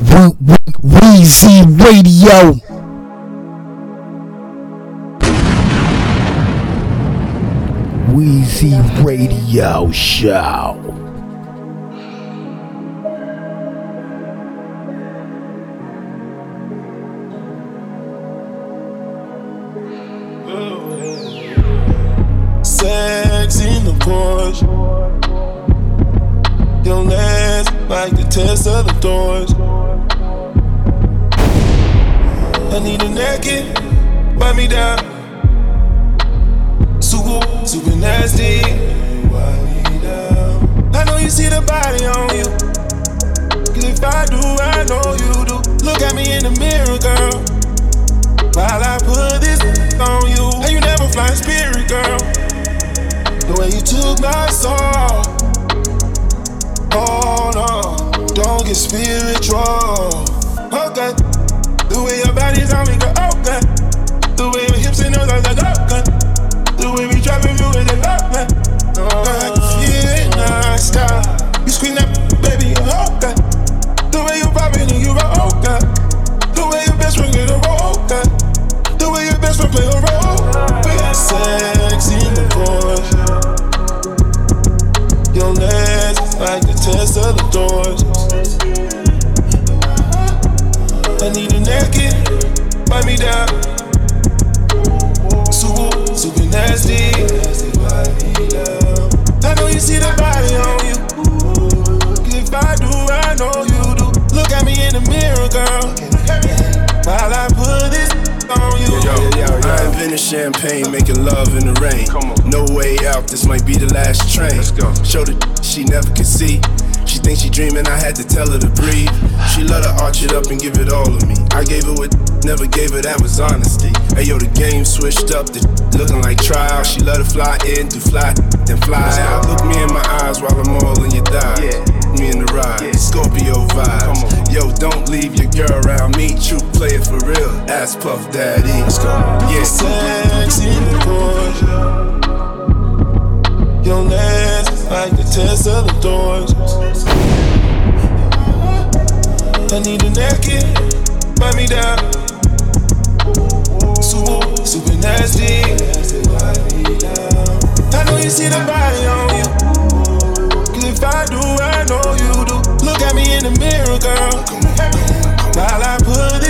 Weezy Radio. Weezy Radio Show. Sex in the Porsche. Your legs like the test of the doors. I need a naked, wipe me down. Super, super nasty. I know you see the body on you. Cause if I do, I know you do. Look at me in the mirror, girl. While I put this on you. And you never fly spirit, girl. The way you took my soul. Oh no, don't get spiritual. Okay. Way your body's on me, go okay. The way your hips and nose are like okay. The way we dropping you is like okay. Oh, I can feel it now, stop. You scream that, baby, okay. The way you popping and you go okay. The way your best friend get a roll, okay. The way your best friend play a role. We got sex I need a naked, wipe me down. Super, super nasty. I know you see the body on you. If I do, I know you do. Look at me in the mirror, girl. While I put this on you. Yo, yo, I invented champagne, making love in the rain. Come on. No way out, this might be the last train. Let's go. Show the she never could see. She thinks she dreaming, I had to tell her to breathe. She let her arch it up and give it all of me. I gave her what never gave her, that was honesty. Hey yo, the game switched up, the looking like trial. She let her fly in, do fly, then fly out. Look me in my eyes while I'm all in your thighs. Me in the ride, Scorpio vibes. Yo, don't leave your girl around me. True play it for real. Ass Puff Daddy. Let's go. Yeah, Sex in the Porsche. Your legs like the test of the doors. I need a naked, wipe me down. Super, super nasty. I know you see the body on you. Cause if I do, I know you do. Look at me in the mirror, girl. While I put this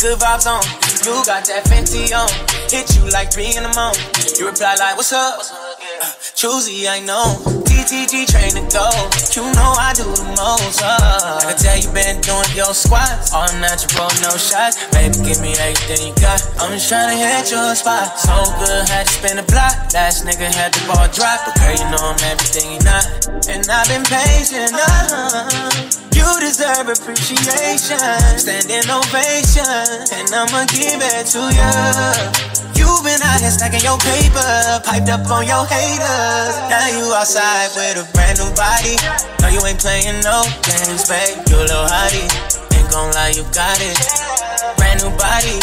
Good vibes on. You got that Fenty on. Hit you like three in the morning. You reply like, What's up? Uh, choosy, I know. TTG train to go. You know I do the most. Uh. I can tell you been doing your squats. All natural, no shots. Baby, give me everything you got. I'm just trying to hit your spot. So good, had to spin a block. Last nigga had the ball drop. But girl, you know I'm everything you not. And I've been patient. Uh. You deserve appreciation, standing ovation, and I'ma give it to ya. You've been out here stacking your paper, piped up on your haters. Now you outside with a brand new body. No, you ain't playing no games, babe. You a little hottie, ain't gon' lie, you got it. Brand new body,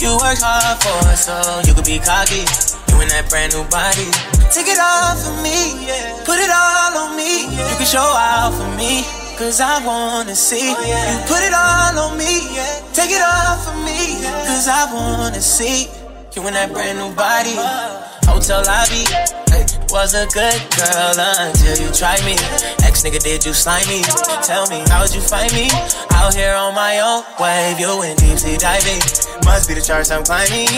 you work hard for it, so you could be cocky. You in that brand new body. Take it off of me, put it all on me. You can show out for me. Cause I wanna see you put it all on me. Yeah. Take it off of me. Cause I wanna see you in that brand new body. Hotel lobby. Hey, was a good girl until you tried me. Ex nigga, did you slime me? Tell me, how'd you find me? Out here on my own wave, you in deep sea diving. Must be the charts I'm climbing.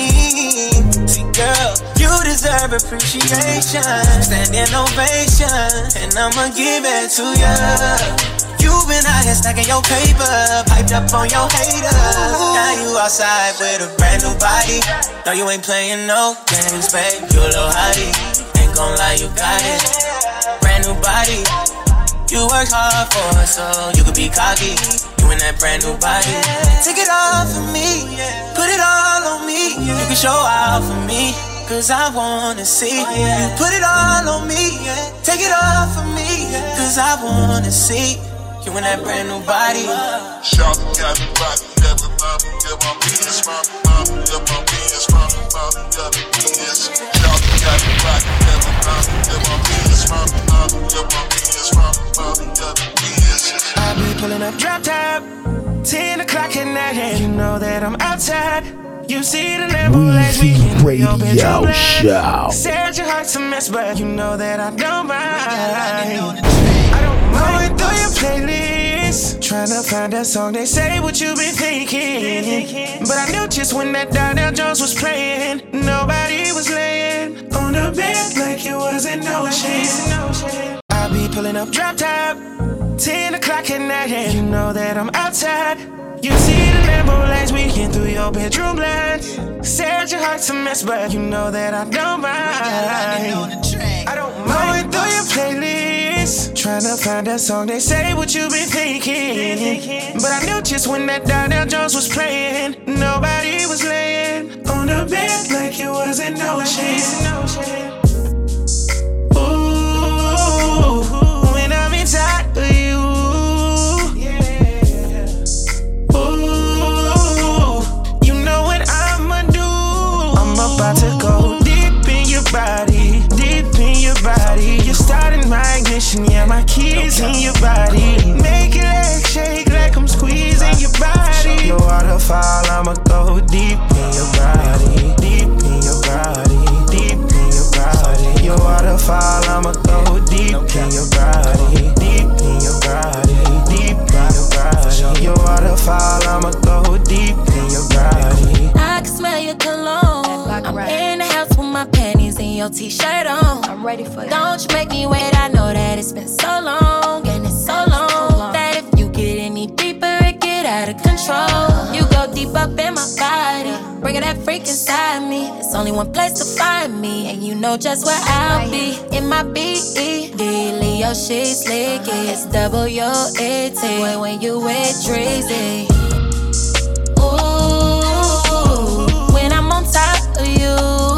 See, girl, you deserve appreciation. Standing ovation, and I'ma give it to ya. You've been out here stacking your paper, piped up on your haters. Now you outside with a brand new body. No, you ain't playing no games, babe. You a little hottie, ain't gon' lie, you got it. Brand new body. You worked hard for it, so you could be cocky. You in that brand new body. Take it off of me, put it all on me. You can show out for me, cause I wanna see. Oh, you put it all on me, take it off of me, cause I wanna see. You in that brand new body. Shout got me rockin', never mind, yeah, my penis, my mind, yeah, my penis, my mind, yeah, penis. Shout got me rockin', never mind, yeah, my penis, my mind, yeah, my penis, my mind, yeah, penis. I be pulling up drop top, 10 o'clock at night, and you know that I'm outside. You see the level Weezy weekend. Radio. Show. Said your heart's a mess, but you know that I don't mind. I don't mind through your playlist. Trying to find that song they say what you been thinking. But I knew just when that Donell Jones was playing, nobody was laying on the bed like it wasn't no ocean. I be pulling up drop top, 10 o'clock at night, and you know that I'm outside. You see the Lambo last weekend through your bedroom blinds. Said your heart's a mess, but you know that I don't mind. I don't mind through your playlist. Trying to find that song they say what you been thinking. But I knew just when that Donell Jones was playing, nobody was laying on the bed like it wasn't no ocean. My ignition, yeah, my keys in your body. Make it like shake like I'm squeezing your body. Your waterfall, I'ma go deep in your body, deep in your body, deep in your body. Your waterfall, I'ma go deep in your body, deep in your body, deep in your body. Your waterfall, I'ma go deep in your body. I can smell your cologne. I'm in your t-shirt on. I'm ready for you. Don't you make me wait? I know that it's been so long and it's so long that if you get any deeper, it get out of control. You go deep up in my body, bringing that freak inside me. It's only one place to find me, and you know just where I'll be. In my B.E. Leo, she's slick. It's double your AT when, when you with Drizzy. Ooh, when I'm on top of you.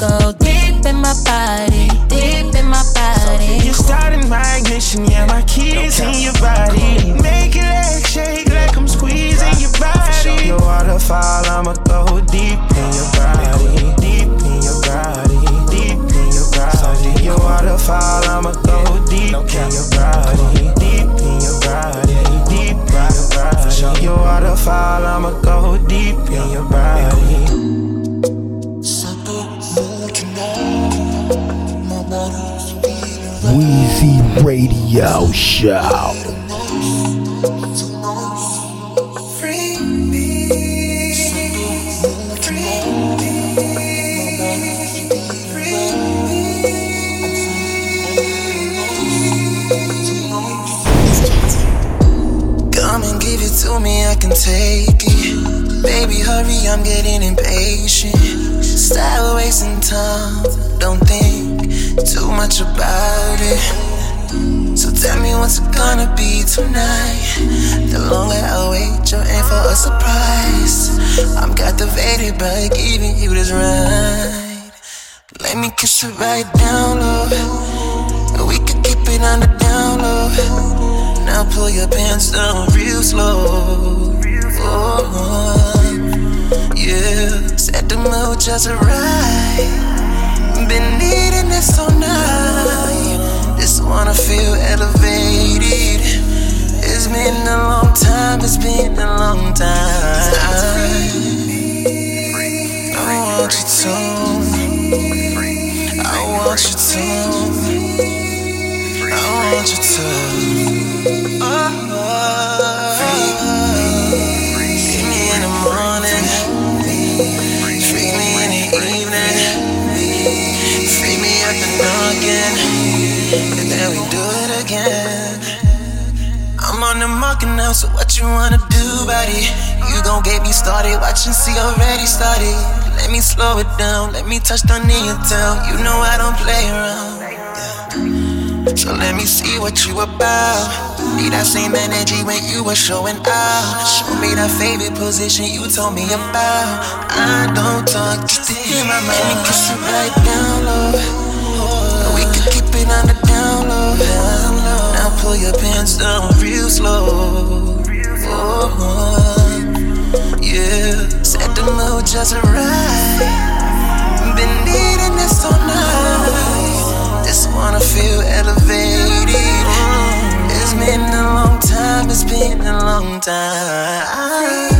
Go deep in my body, deep in my body. You're starting my ignition, yeah, my keys in your body. Make it like shake like I'm squeezing your body. Your waterfall, I'ma go deep in your body, deep in your body, deep in your body. Your waterfall, I'ma go deep in your body, deep in your body, deep in your body. Your waterfall, I'ma go deep in your body. Weezy Radio Show. Tonight. The longer I wait, you're in for a surprise. I'm captivated by giving you this ride. Let me kiss you right down low. We can keep it on the down low. Now pull your pants down real slow. Oh, yeah, set the mood just right. Been needing this all night. Just wanna feel elevated. Been a long time. It's been a long time. I want you to. I want you to. I want you to. Free me in the morning. Free me in the evening. Free me up and again. And then we do it again. I'm on the market now, so what you wanna do, buddy? You gon' get me started. Watch and see already started. Let me slow it down. Let me touch down in your town. You know I don't play around. Yeah. So let me see what you about. Need that same energy when you were showing out. Show me that favorite position you told me about. I don't talk just to hear my mind. Let me kiss it right down low. We could keep it on the down low. Now pull your pants down real slow. Oh, yeah, set the mood just right. Been needing this all night. Just wanna feel elevated. It's been a long time. It's been a long time.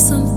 just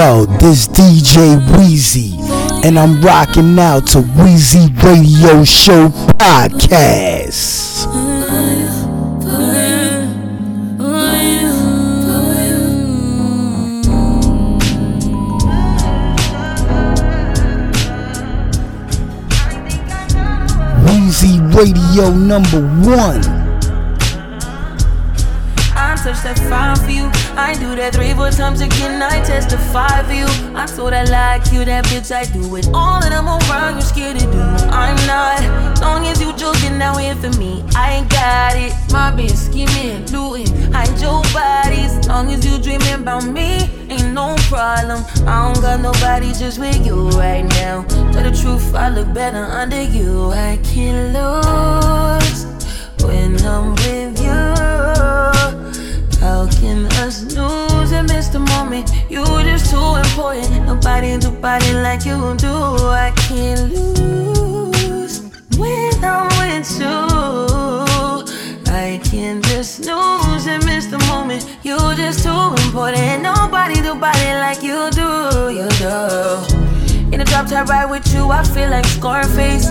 yo, this DJ Weezy, and I'm rocking out to Weezy Radio Show Podcast. Weezy Radio number one touch that fine for you. I do that three, four times again. I testify for you. I told I like you, that bitch. I do it all, and I'm around. You're scared to do. I'm not. Long as you joking now here for me, I ain't got it. My bitch scheming, looting, hide your bodies. Long as you dreaming about me, ain't no problem. I don't got nobody just with you right now. Tell the truth, I look better under you. I can't lose when I'm with you. How can us lose and miss the moment? You just too important. Nobody do body like you do. I can't lose when I'm with you. I can just lose and miss the moment. You just too important. Nobody do body like you do. You do. In the drop top ride with you, I feel like Scarface.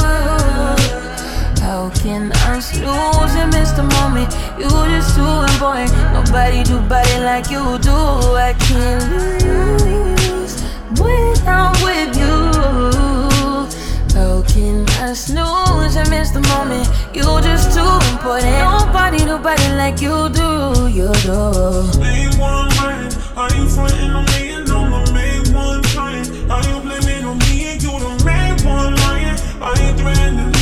I lose and miss the moment? You just too important. Nobody do body like you do. I can't lose when I'm with you. Can I snooze and miss the moment? You just too important. Nobody do body like you do. You do. Main one right. Are you frontin' on me and I'm the main one trying? Are you blaming on me and you the main one lying? Are you threatening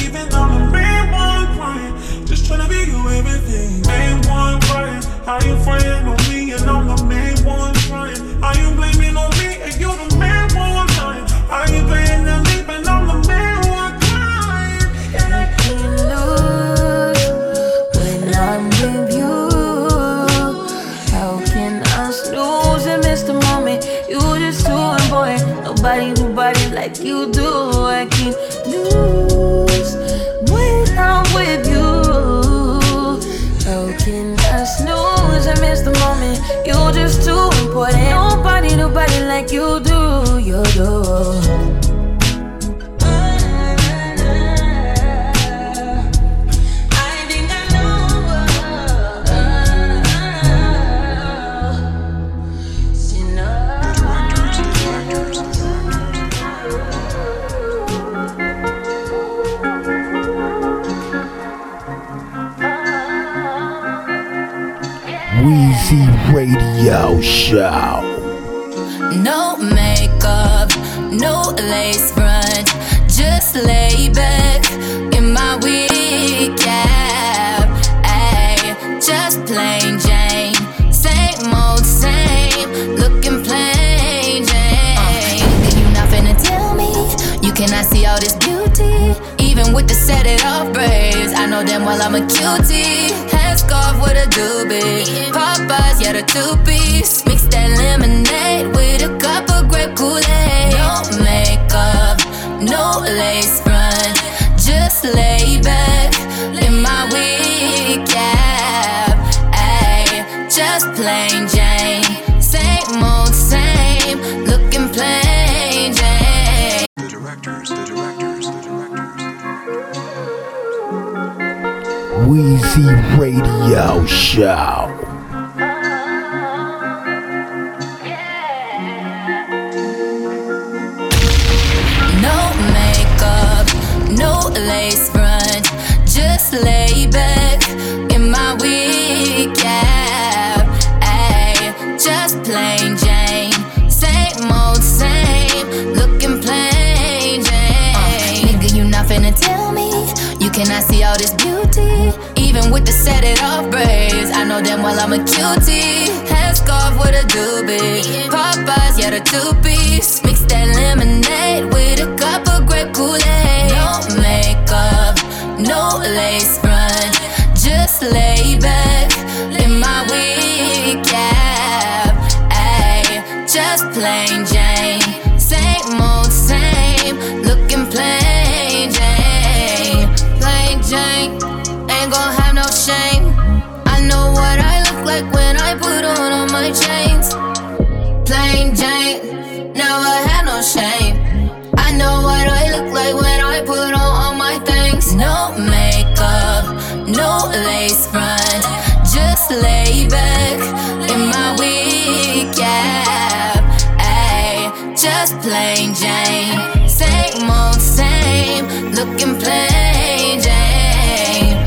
Show. No makeup, no lace front, just lay back in my wig cap. Ayy, just plain Jane, same old same, looking plain Jane. Uh, you not finna tell me you cannot see all this beauty, even with the set it off braids. I know damn well I'm a cutie. Headscarf with a doobie, Popeyes, yeah the two piece. Mix that lemonade with a cup of grape Kool-Aid. No makeup, no lace front, just lay back in my wig cap. Ayy, just plain Jane, same old same, looking plain Jane. The directors, the directors, the directors. Weezy Radio Show. Lay back in my wig cap. Ayy, just plain Jane, same old same, looking plain Jane. Uh, nigga, you not finna tell me you cannot see all this beauty, even with the set it off braids. I know damn well I'm a cutie. Headscarf with a doobie, Popeyes, yeah the two piece. Mix that lemonade with a cup of grape Kool-Aid. No makeup, no lace front, just lay back in my wig cap. Ayy, just plain Jane, same old same, looking plain Jane, plain Jane. Ain't gon' have no shame. I know what I look like when I put on all my chains. Plain Jane, never had no shame. Lace front, just lay back in my wig cap. Ayy, just plain Jane, same old same, looking plain Jane.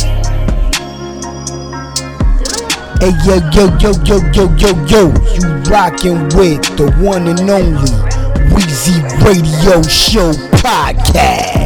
Hey yo yo yo yo yo yo yo, you rockin' with the one and only Weezy Radio Show podcast.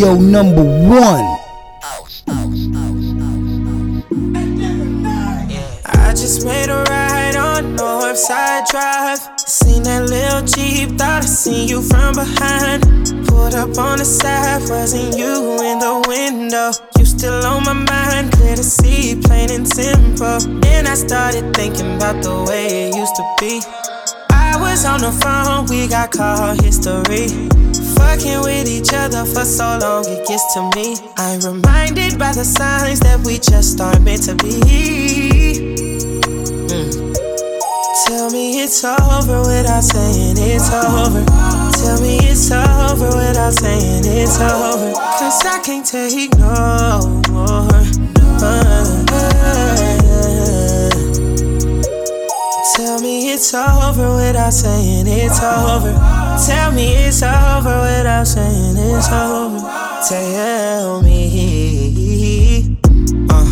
Radio number one. I just made a ride on Northside Drive. Seen that little Jeep, thought I seen you from behind. Pulled up on the side, wasn't you in the window? You still on my mind, clear to see, plain and simple. Then I started thinking about the way it used to be. I was on the phone, we got call history. Fucking with each other for so long, it gets to me. I'm reminded by the signs that we just aren't meant to be. Mm. Tell me it's over without saying it's over. Tell me it's over without saying it's over. Cause I can't take no more. Tell me it's over without saying it's over. Tell me it's over without saying it's over. Tell me. Uh,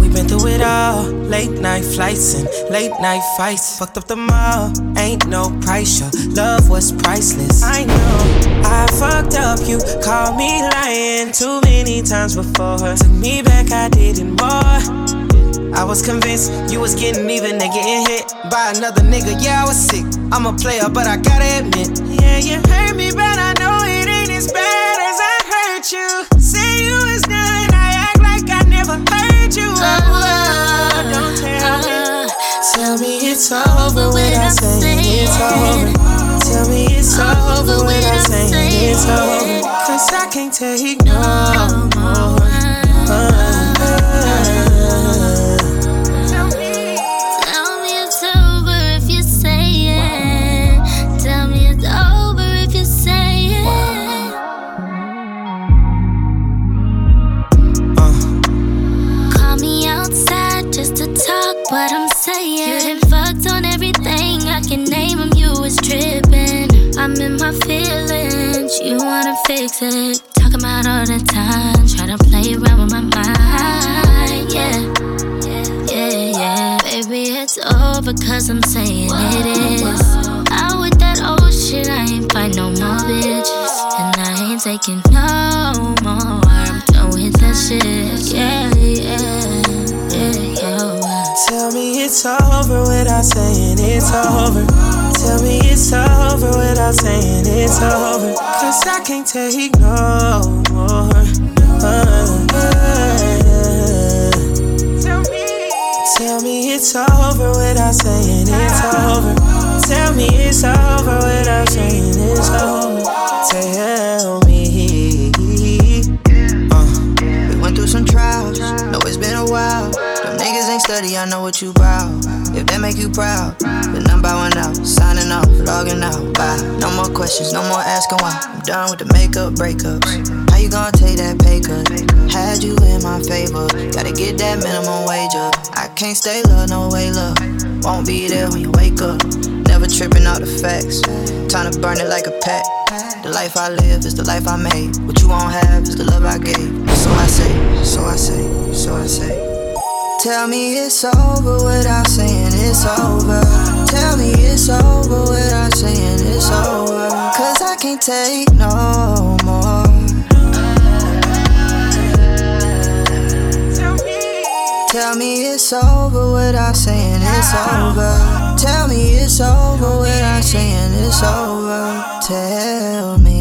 we been through it all. Late night flights and late night fights. Fucked up the mall. Ain't no price. Your love was priceless. I know I fucked up. You called me lying too many times before. Took me back, I didn't more. I was convinced you was getting even and getting hit by another nigga. Yeah, I was sick. I'm a player, but I gotta admit. Yeah, you hurt me, but I know it ain't as bad as I hurt you. Say you was done, I act like I never heard you. Oh, don't tell me. Uh-huh. Tell me it's over without saying it's over. Tell me it's over when I say it's over. Cause I can't take no over. Tell me it's over without saying it's over. Cause I can't take no more. Tell me Tell me it's over without saying it's over. Tell me it's over without saying it's over. Tell me. Uh, We went through some trials, know it's been a while. Them niggas ain't study, I know what you bout. If that make you proud, then I'm out, signing off, logging out. Bye. No more questions, no more asking why. I'm done with the makeup breakups. How you gonna take that pay cut? Had you in my favor, gotta get that minimum wage up. I can't stay low, no way, love. Won't be there when you wake up. Never tripping out the facts. Time to burn it like a pack. The life I live is the life I made. What you won't have is the love I gave. So I say, so I say, so I say. Tell me it's over without saying it's over. Tell me it's over without saying it's over. Cause I can't take no more. Tell me it's over without saying it's over. Tell me it's over without saying it's over. Tell me.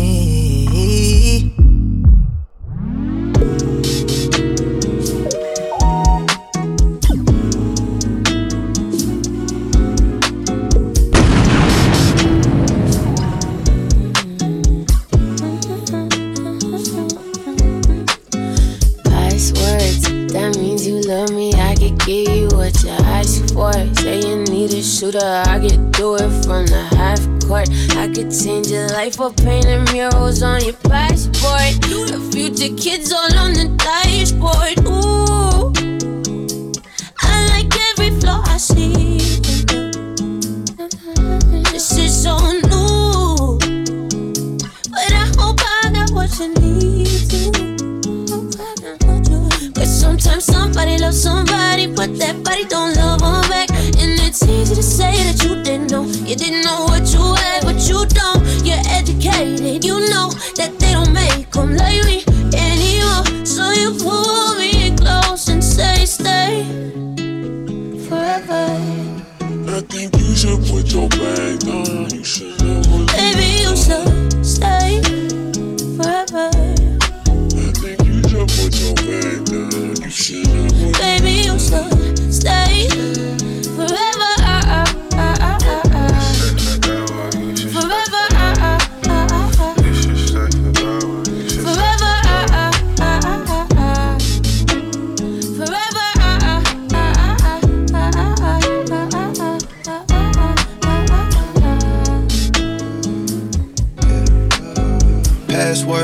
Shooter, I could do it from the half court. I could change your life or paint the murals on your passport. The future kids all on the dashboard. Ooh, I like every flaw I see. This is so new, but I hope I got what you need to. Cause sometimes somebody loves somebody, but that body don't love them back. It's easy to say that you didn't know. You didn't know what you had, but you don't. You're educated, you know that they don't make them like me anymore. So you pull me close and say, stay forever. I think you should put your bag down. You should never leave. Baby, you should stay forever. I think you should put your bag down. You should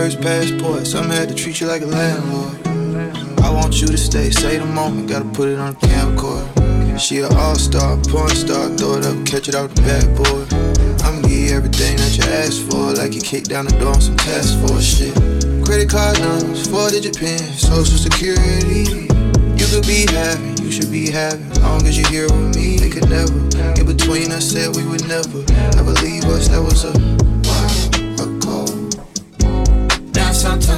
Passwords, passports, some had to treat you like a landlord. I want you to stay, say the moment, gotta put it on the camcorder. She a all-star, porn star, throw it up, catch it out the backboard. I'ma give you everything that you asked for, like you kicked down the door on some task force shit. Credit card numbers, four-digit pin, social security. You could be having, you should be having, long as you're here with me. They could never, in between us, said we would never ever leave us. That was a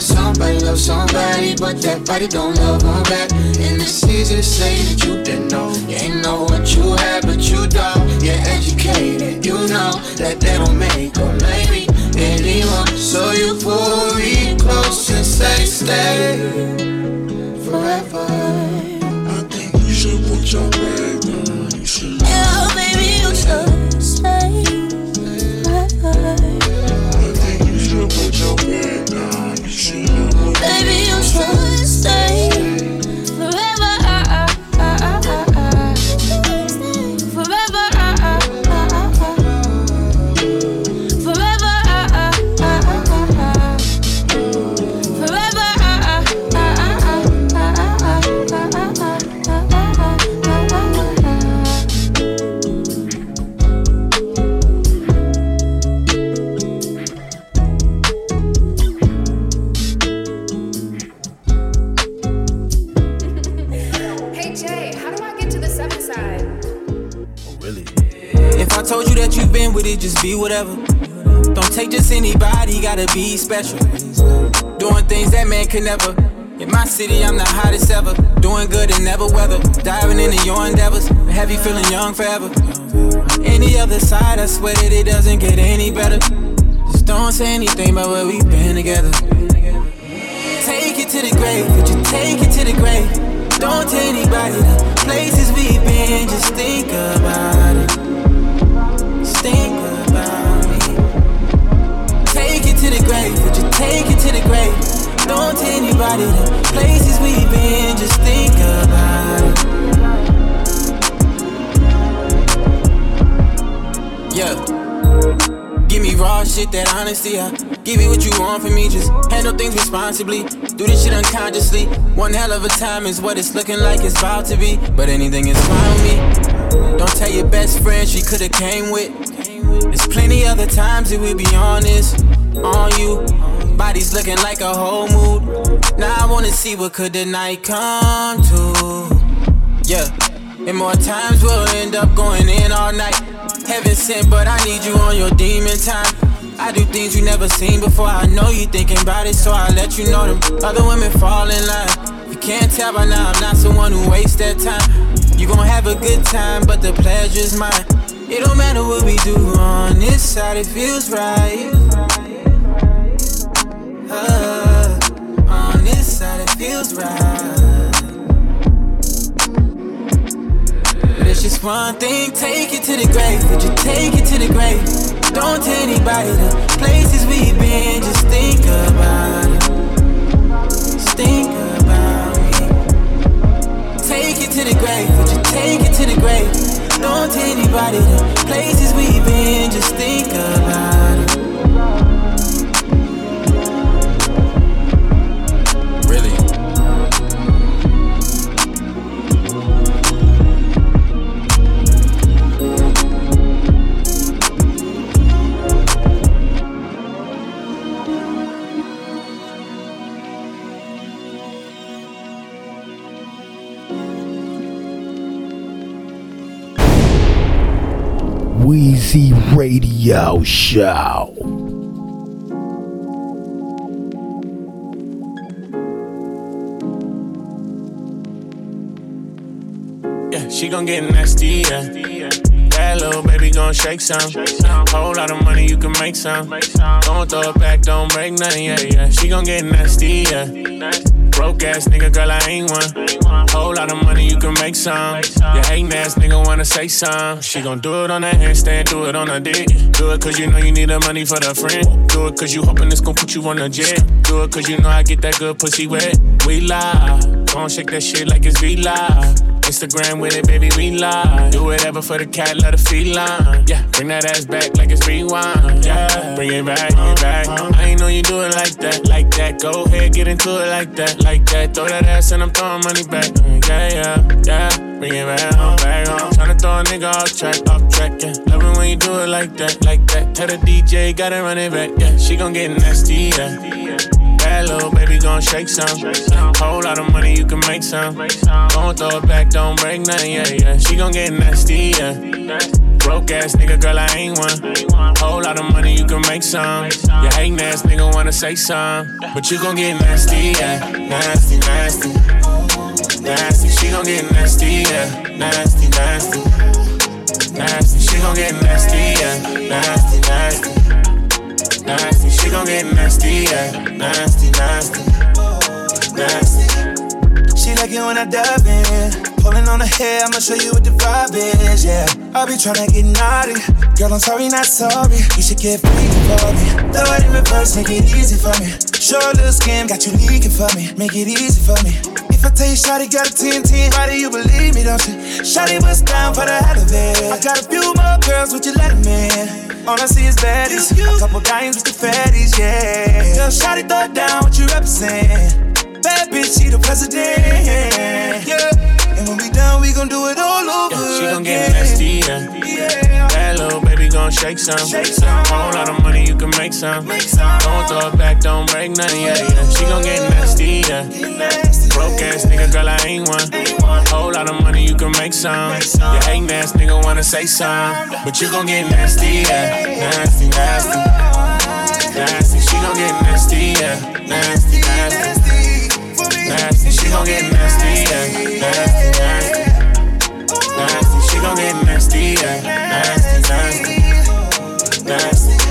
somebody loves somebody, but that body don't love them back. And it's easy to say that you didn't know. You ain't know what you had, but you don't. You're educated, you know that they don't make or maybe anyone. So you pull me close and say stay forever. I think you should put your special. Doing things that man can never. In my city, I'm the hottest ever. Doing good and never weather. Diving into your endeavors. Heavy feeling young forever? Any other side, I swear that it doesn't get any better. Just don't say anything about where we've been together. Take it to the grave, would you take it to the grave? Don't tell anybody the places we've been, just think about it. To the grave? Don't tell anybody the places we've been, just think about it. Yeah. Give me raw shit, that honesty. I give you what you want from me. Just handle things responsibly. Do this shit unconsciously. One hell of a time is what it's looking like it's about to be. But anything is fine with me. Don't tell your best friend she could've came with. There's plenty other times that we be honest on you. Body's looking like a whole mood. Now I wanna see what could the night come to. Yeah. And more times we'll end up going in all night. Heaven sent, but I need you on your demon time. I do things you never seen before. I know you thinking about it, so I let you know them other women fall in line. You can't tell by now, I'm not someone who wastes that time. You gon' have a good time, but the pleasure's mine. It don't matter what we do on this side, it feels right. Feels right. But it's just one thing, take it to the grave. Would you take it to the grave? Don't tell anybody the places we've been, just think about it. Just think about me. Take it to the grave, would you take it to the grave? Don't tell anybody the places we've been, just think about it. Radio Show. Yeah, she gon' get nasty, yeah. That little baby gon' shake some. Whole lot of money, you can make some. Don't throw it back, don't break nothing, yeah, yeah. She gon' get nasty, yeah. Broke ass nigga, girl, I ain't one. Whole lot of money, you can make some. Your hating ass nigga wanna say some. She gon' do it on a handstand, do it on a dick. Do it cause you know you need the money for the friend. Do it cause you hoping it's gon' put you on a jet. Do it cause you know I get that good pussy wet. We lie. Gon' shake that shit like it's V live. Instagram with it, baby, we live. Do whatever for the cat, let her feline. Yeah, bring that ass back like it's rewind. Yeah, bring it back, bring it back. I ain't know you do it like that, like that. Go ahead, get into it like that, like that. Throw that ass and I'm throwing money back. Mm, yeah, yeah, yeah. Bring it back home, back home. Tryna throw a nigga off track, off track, yeah. Love it when you do it like that, like that. Tell the DJ, gotta run it back, yeah. She gon' get nasty, yeah. Little baby gon' shake some. Whole lot of money, you can make some. Don't throw it back, don't break nothing, yeah, yeah. She gon' get nasty, yeah. Broke ass nigga, girl, I ain't one. Whole lot of money, you can make some. You hating ass nigga wanna say some. But you gon' get nasty, yeah. Nasty, nasty. Nasty, she gon' get nasty, yeah. Nasty, nasty. Nasty, she gon' get nasty, yeah. Nasty, nasty. Nasty, she gon' get nasty, yeah. Nasty, nasty. Nasty. She like it when I dive in. Pulling on her hair, I'ma show you what the vibe is, yeah. I be tryna get naughty. Girl, I'm sorry, not sorry. You should get freaky for me. Throw it in reverse, make it easy for me. Little skin, got you leaking for me. Make it easy for me. If I tell you Shotty got a 10 10, why do you believe me, don't you? Shotty was down for the hell of it. I got a few more girls, would you let them in? All I see is baddies. A couple dimes with the fatties, yeah. Girl, Shotty throw it down, what you represent? Bad bitch, she the president, yeah. And when we done, we gon' do it all over. Yeah, she gon' get nasty, yeah. That little baby gon' shake some. Whole lot of money, you can make some. Don't throw it back, don't break nothing, yeah, yeah. She gon' get nasty, yeah. Broke ass nigga, girl, I ain't one. Whole lot of money, you can make some. You hating ass nigga wanna say some. But you gon' get nasty, yeah. Nasty, nasty. Nasty, she gon' get nasty, yeah. Nasty, nasty. Nasty, she gon' get nasty, yeah. Nasty, nasty. Nasty, she gon' get nasty, yeah. Nasty, nasty. Nasty.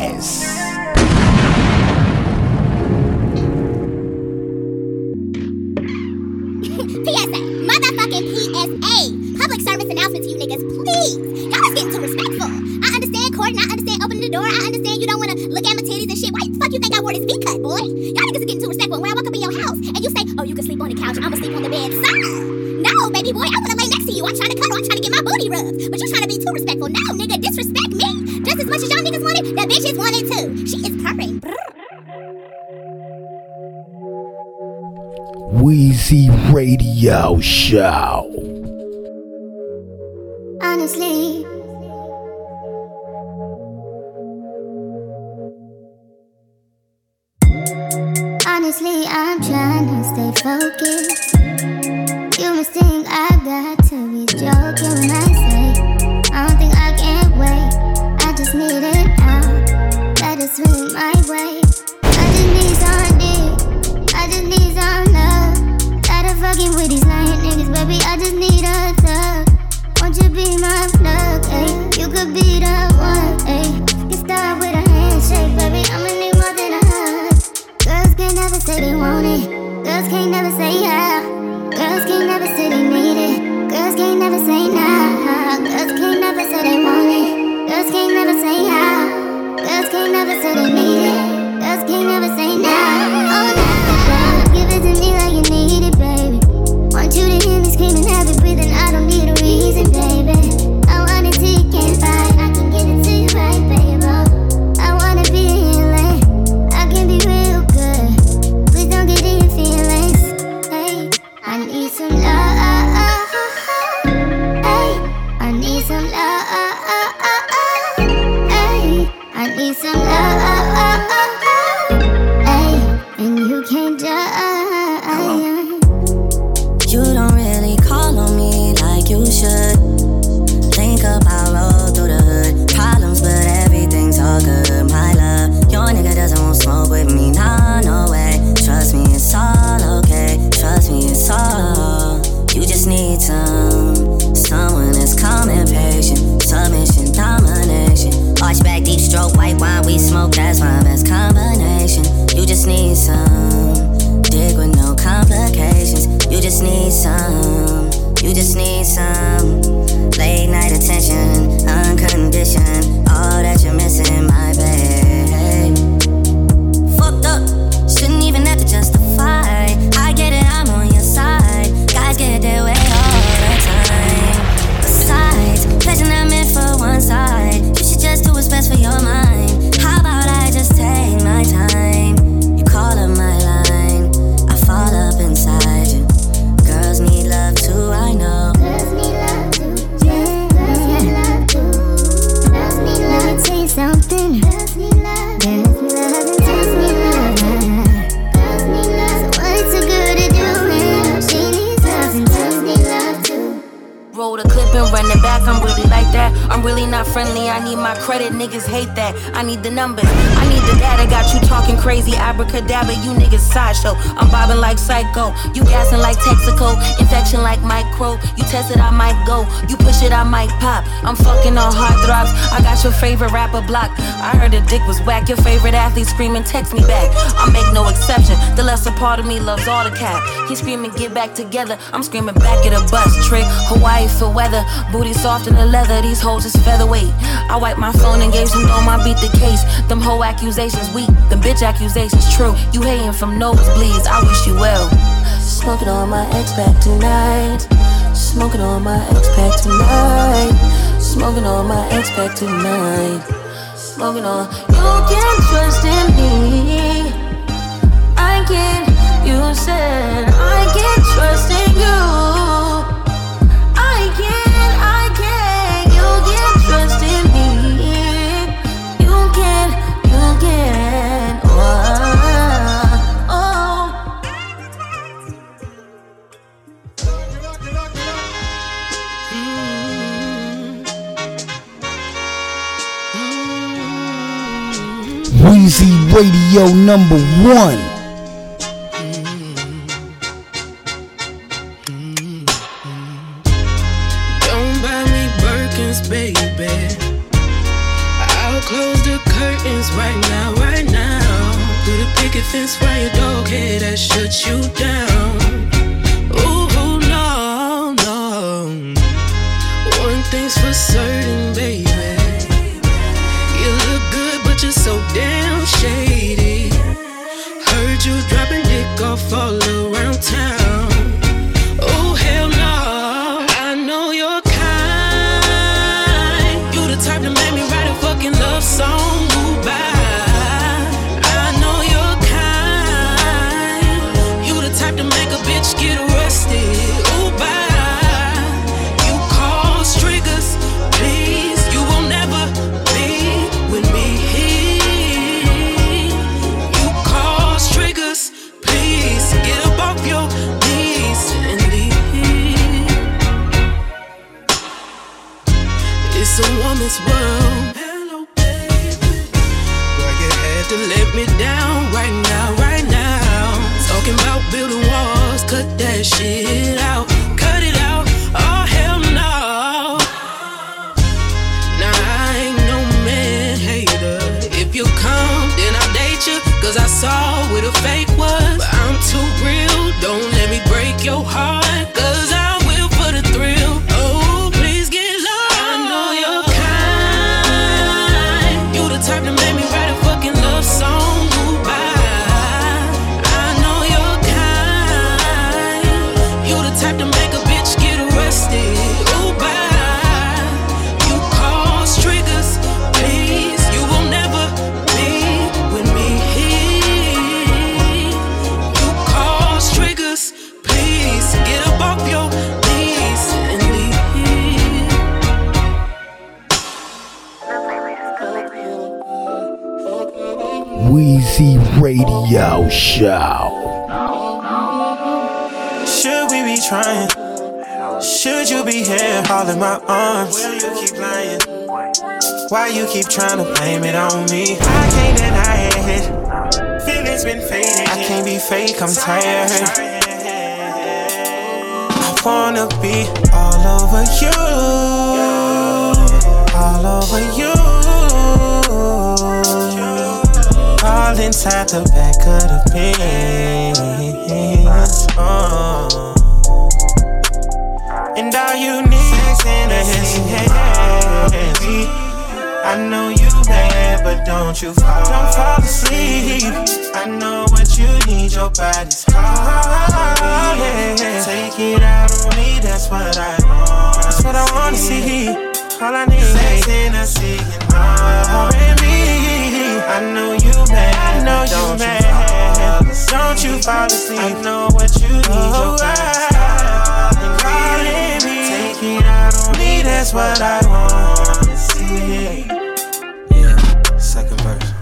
Radio Show. Honestly. Honestly, I'm trying to stay focused. I need the numbers. I need the data. Got you talking crazy. Abracadabra. You niggas sideshow. I'm bobbing like psycho. You gassing like Texaco. Infection like micro. You test it, I might go. You push it, I might pop. I'm fucking on hard throbs. I got your favorite rapper block. I heard the dick was whack. Your favorite athlete screaming, text me back. I make no exception. The lesser part of me loves all the cap. He screaming, get back together. I'm screaming back at a bus trick. Hawaii for weather. Booty soft in the leather. These hoes is featherweight. I wipe my phone and gave some dome. my beat the case. Them whole accusations weak. Them bitch accusations true. You hating from nosebleeds. I wish you well. Smoking on my ex back tonight. Smoking on my ex back tonight. Smoking on my ex back tonight. Smoking on. You can't trust in me. I can. You said I can trust in you. Weezy Radio number one. Why you keep trying to blame it on me? I can't deny it. Feelings been fading. I can't be fake, I'm tired. I wanna be all over you. All over you. All inside the back of the pants. I know you mad, but don't you fall, don't fall asleep. I know what you need, your body's hot. Yeah. Take it out on me, that's what I want. That's what I wanna see. All I need is sex oh, and a cig and R&B. I know you mad, I know you mad. Don't you fall asleep. I know what you need, your oh, body's hot. Calling me, take it out on me, that's what I wanna see.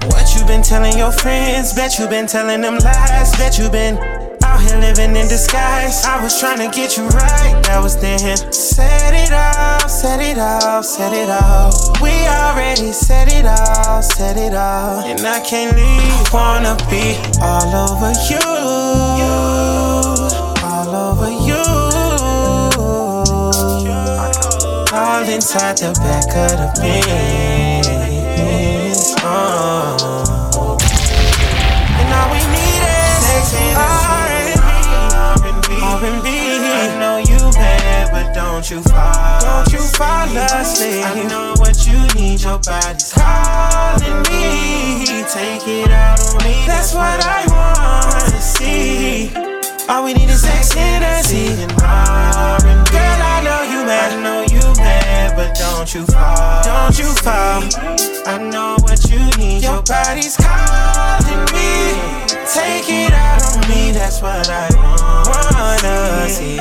What you been telling your friends? Bet you been telling them lies. Bet you been out here living in disguise. I was trying to get you right. That was then set it off, set it off, set it off. We already set it off, set it off. And I can't leave, wanna be all over you, all over you. All inside the back of the Benz. And all we need is sex and R&B, R&B. I know you mad, but don't you fall, don't you fall asleep. I know what you need, your body's calling me. Take it out on me, that's what I wanna see. All we need is sex, energy, and R&B. Girl, I know you mad, I know you mad, but don't you fall, don't you fall. I know what you need, your body's calling me. Take it out on me, that's what I wanna see.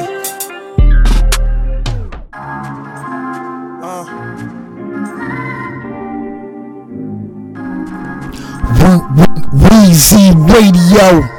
Uh. Weezy Radio.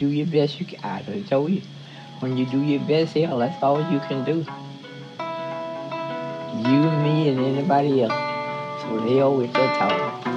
Do your best, you can. I told you. When you do your best, hell, that's all you can do. You, me, and anybody else. So they always just talk.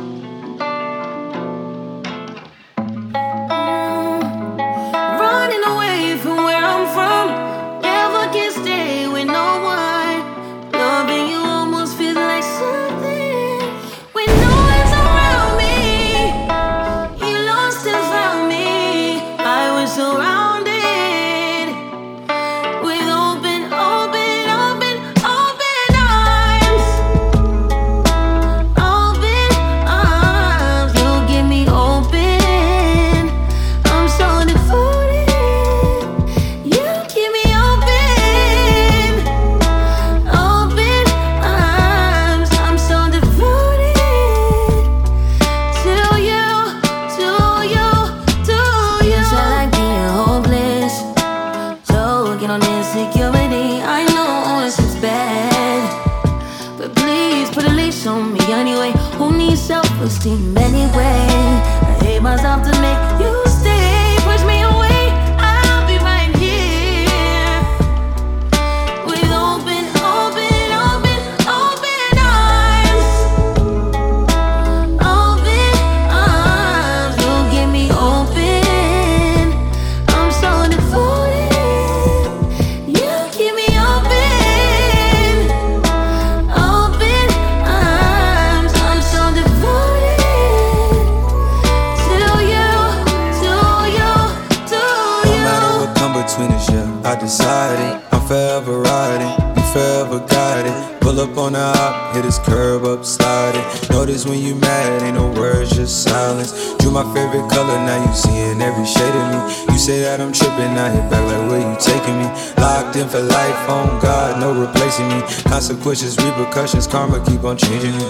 Up on the hop, hit his curb up, sliding. Notice when you mad, ain't no words, just silence. Drew my favorite color, now you seeing every shade of me. You say that I'm tripping, I hit back like where you taking me. Locked in for life, on God, no replacing me. Consequences, repercussions, karma keep on changing me.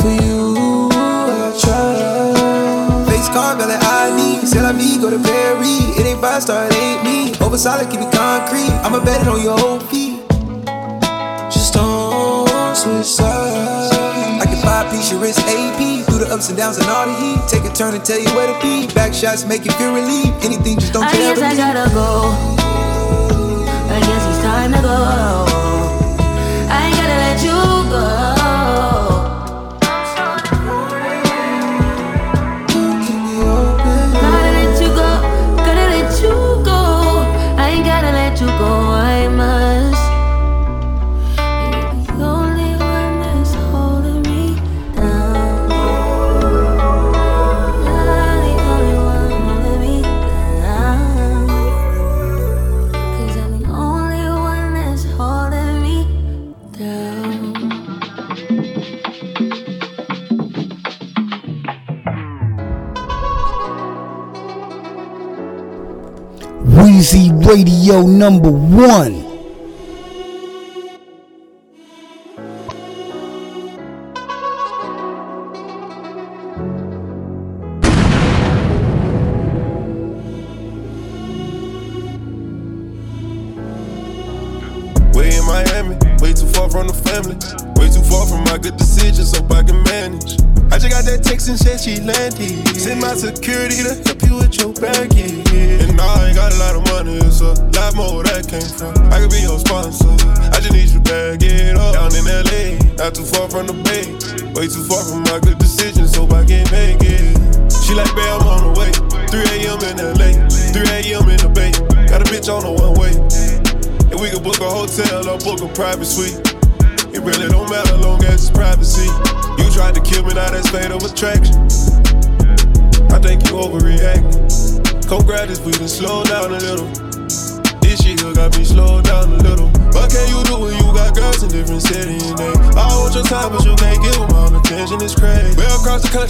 For you, I try. Face card, like I need. C'est la vie, go to Perry. It ain't five star, it ain't me. Over solid, keep it concrete. I'ma bet it on your whole feet. Just don't switch sides. I piece your wrist AP. Through the ups and downs and all the heat. Take a turn and tell you where to be. Back shots make you feel relieved. Anything just don't I you guess I gotta go. I guess it's time to go. Weezy Radio number one.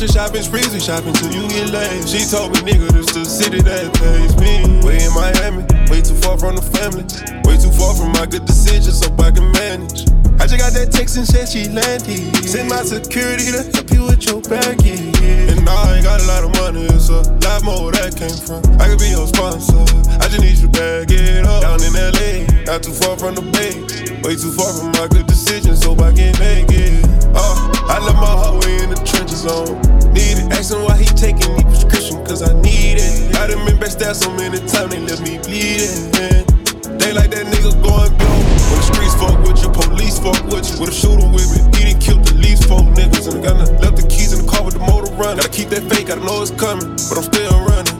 Country shopping sprees, we shopping till you get laid. She told me, nigga, this the city that pays me. Way in Miami, way too far from the family. Way too far from my good decisions, so I can manage. I just got that text and said she landed. Send my security to help you with your baggage. And I ain't got a lot of money, it's a lot more where that came from. I could be your sponsor. I just need you to bag it up. Down in LA, not too far from the bay. Way too far from my good decisions, so I can make it. Uh, I left my heart way in the trenches on. Need it. Asking why he taking me prescription, cause I need it. I done been backstabbed so many times, they left me bleeding. Man. They like that nigga going blow. When the streets fuck with you, police fuck with you. With a shooter with me, he done killed the least four niggas. And I got left the keys in the car with the motor running. Gotta keep that fake, gotta know it's coming, but I'm still running.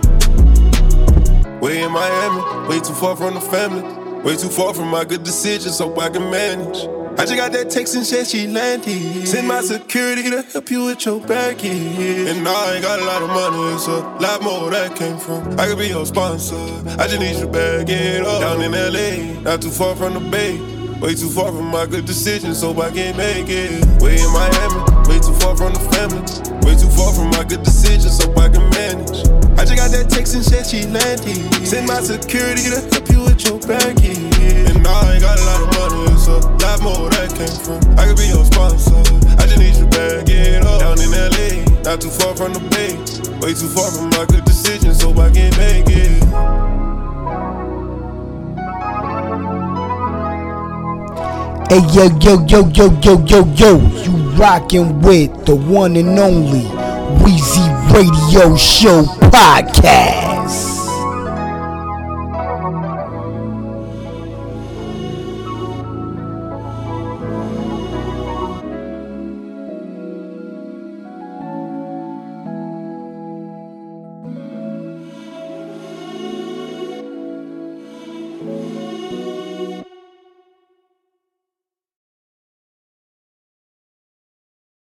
Way in Miami, way too far from the family. Way too far from my good decisions, so I can manage. I just got that text and said she landed. Send my security to help you with your baggage. And I ain't got a lot of money, so a lot more where that came from. I could be your sponsor. I just need you bag it up. Down in LA, not too far from the bay. Way too far from my good decisions, so I can't make it. Way in Miami, way too far from the family. Way too far from my good decisions, so I can manage. I just got that text and said she landed. Send my security to help you with your baggage. And I ain't got a lot of money, a lot more where that came from. I could be your sponsor. I just need you bag it up. Down in LA, not too far from the bay. Way too far from my good decisions, so I can make it. Hey yo yo yo yo yo yo yo, you rockin' with the one and only Weezy Radio Show podcast.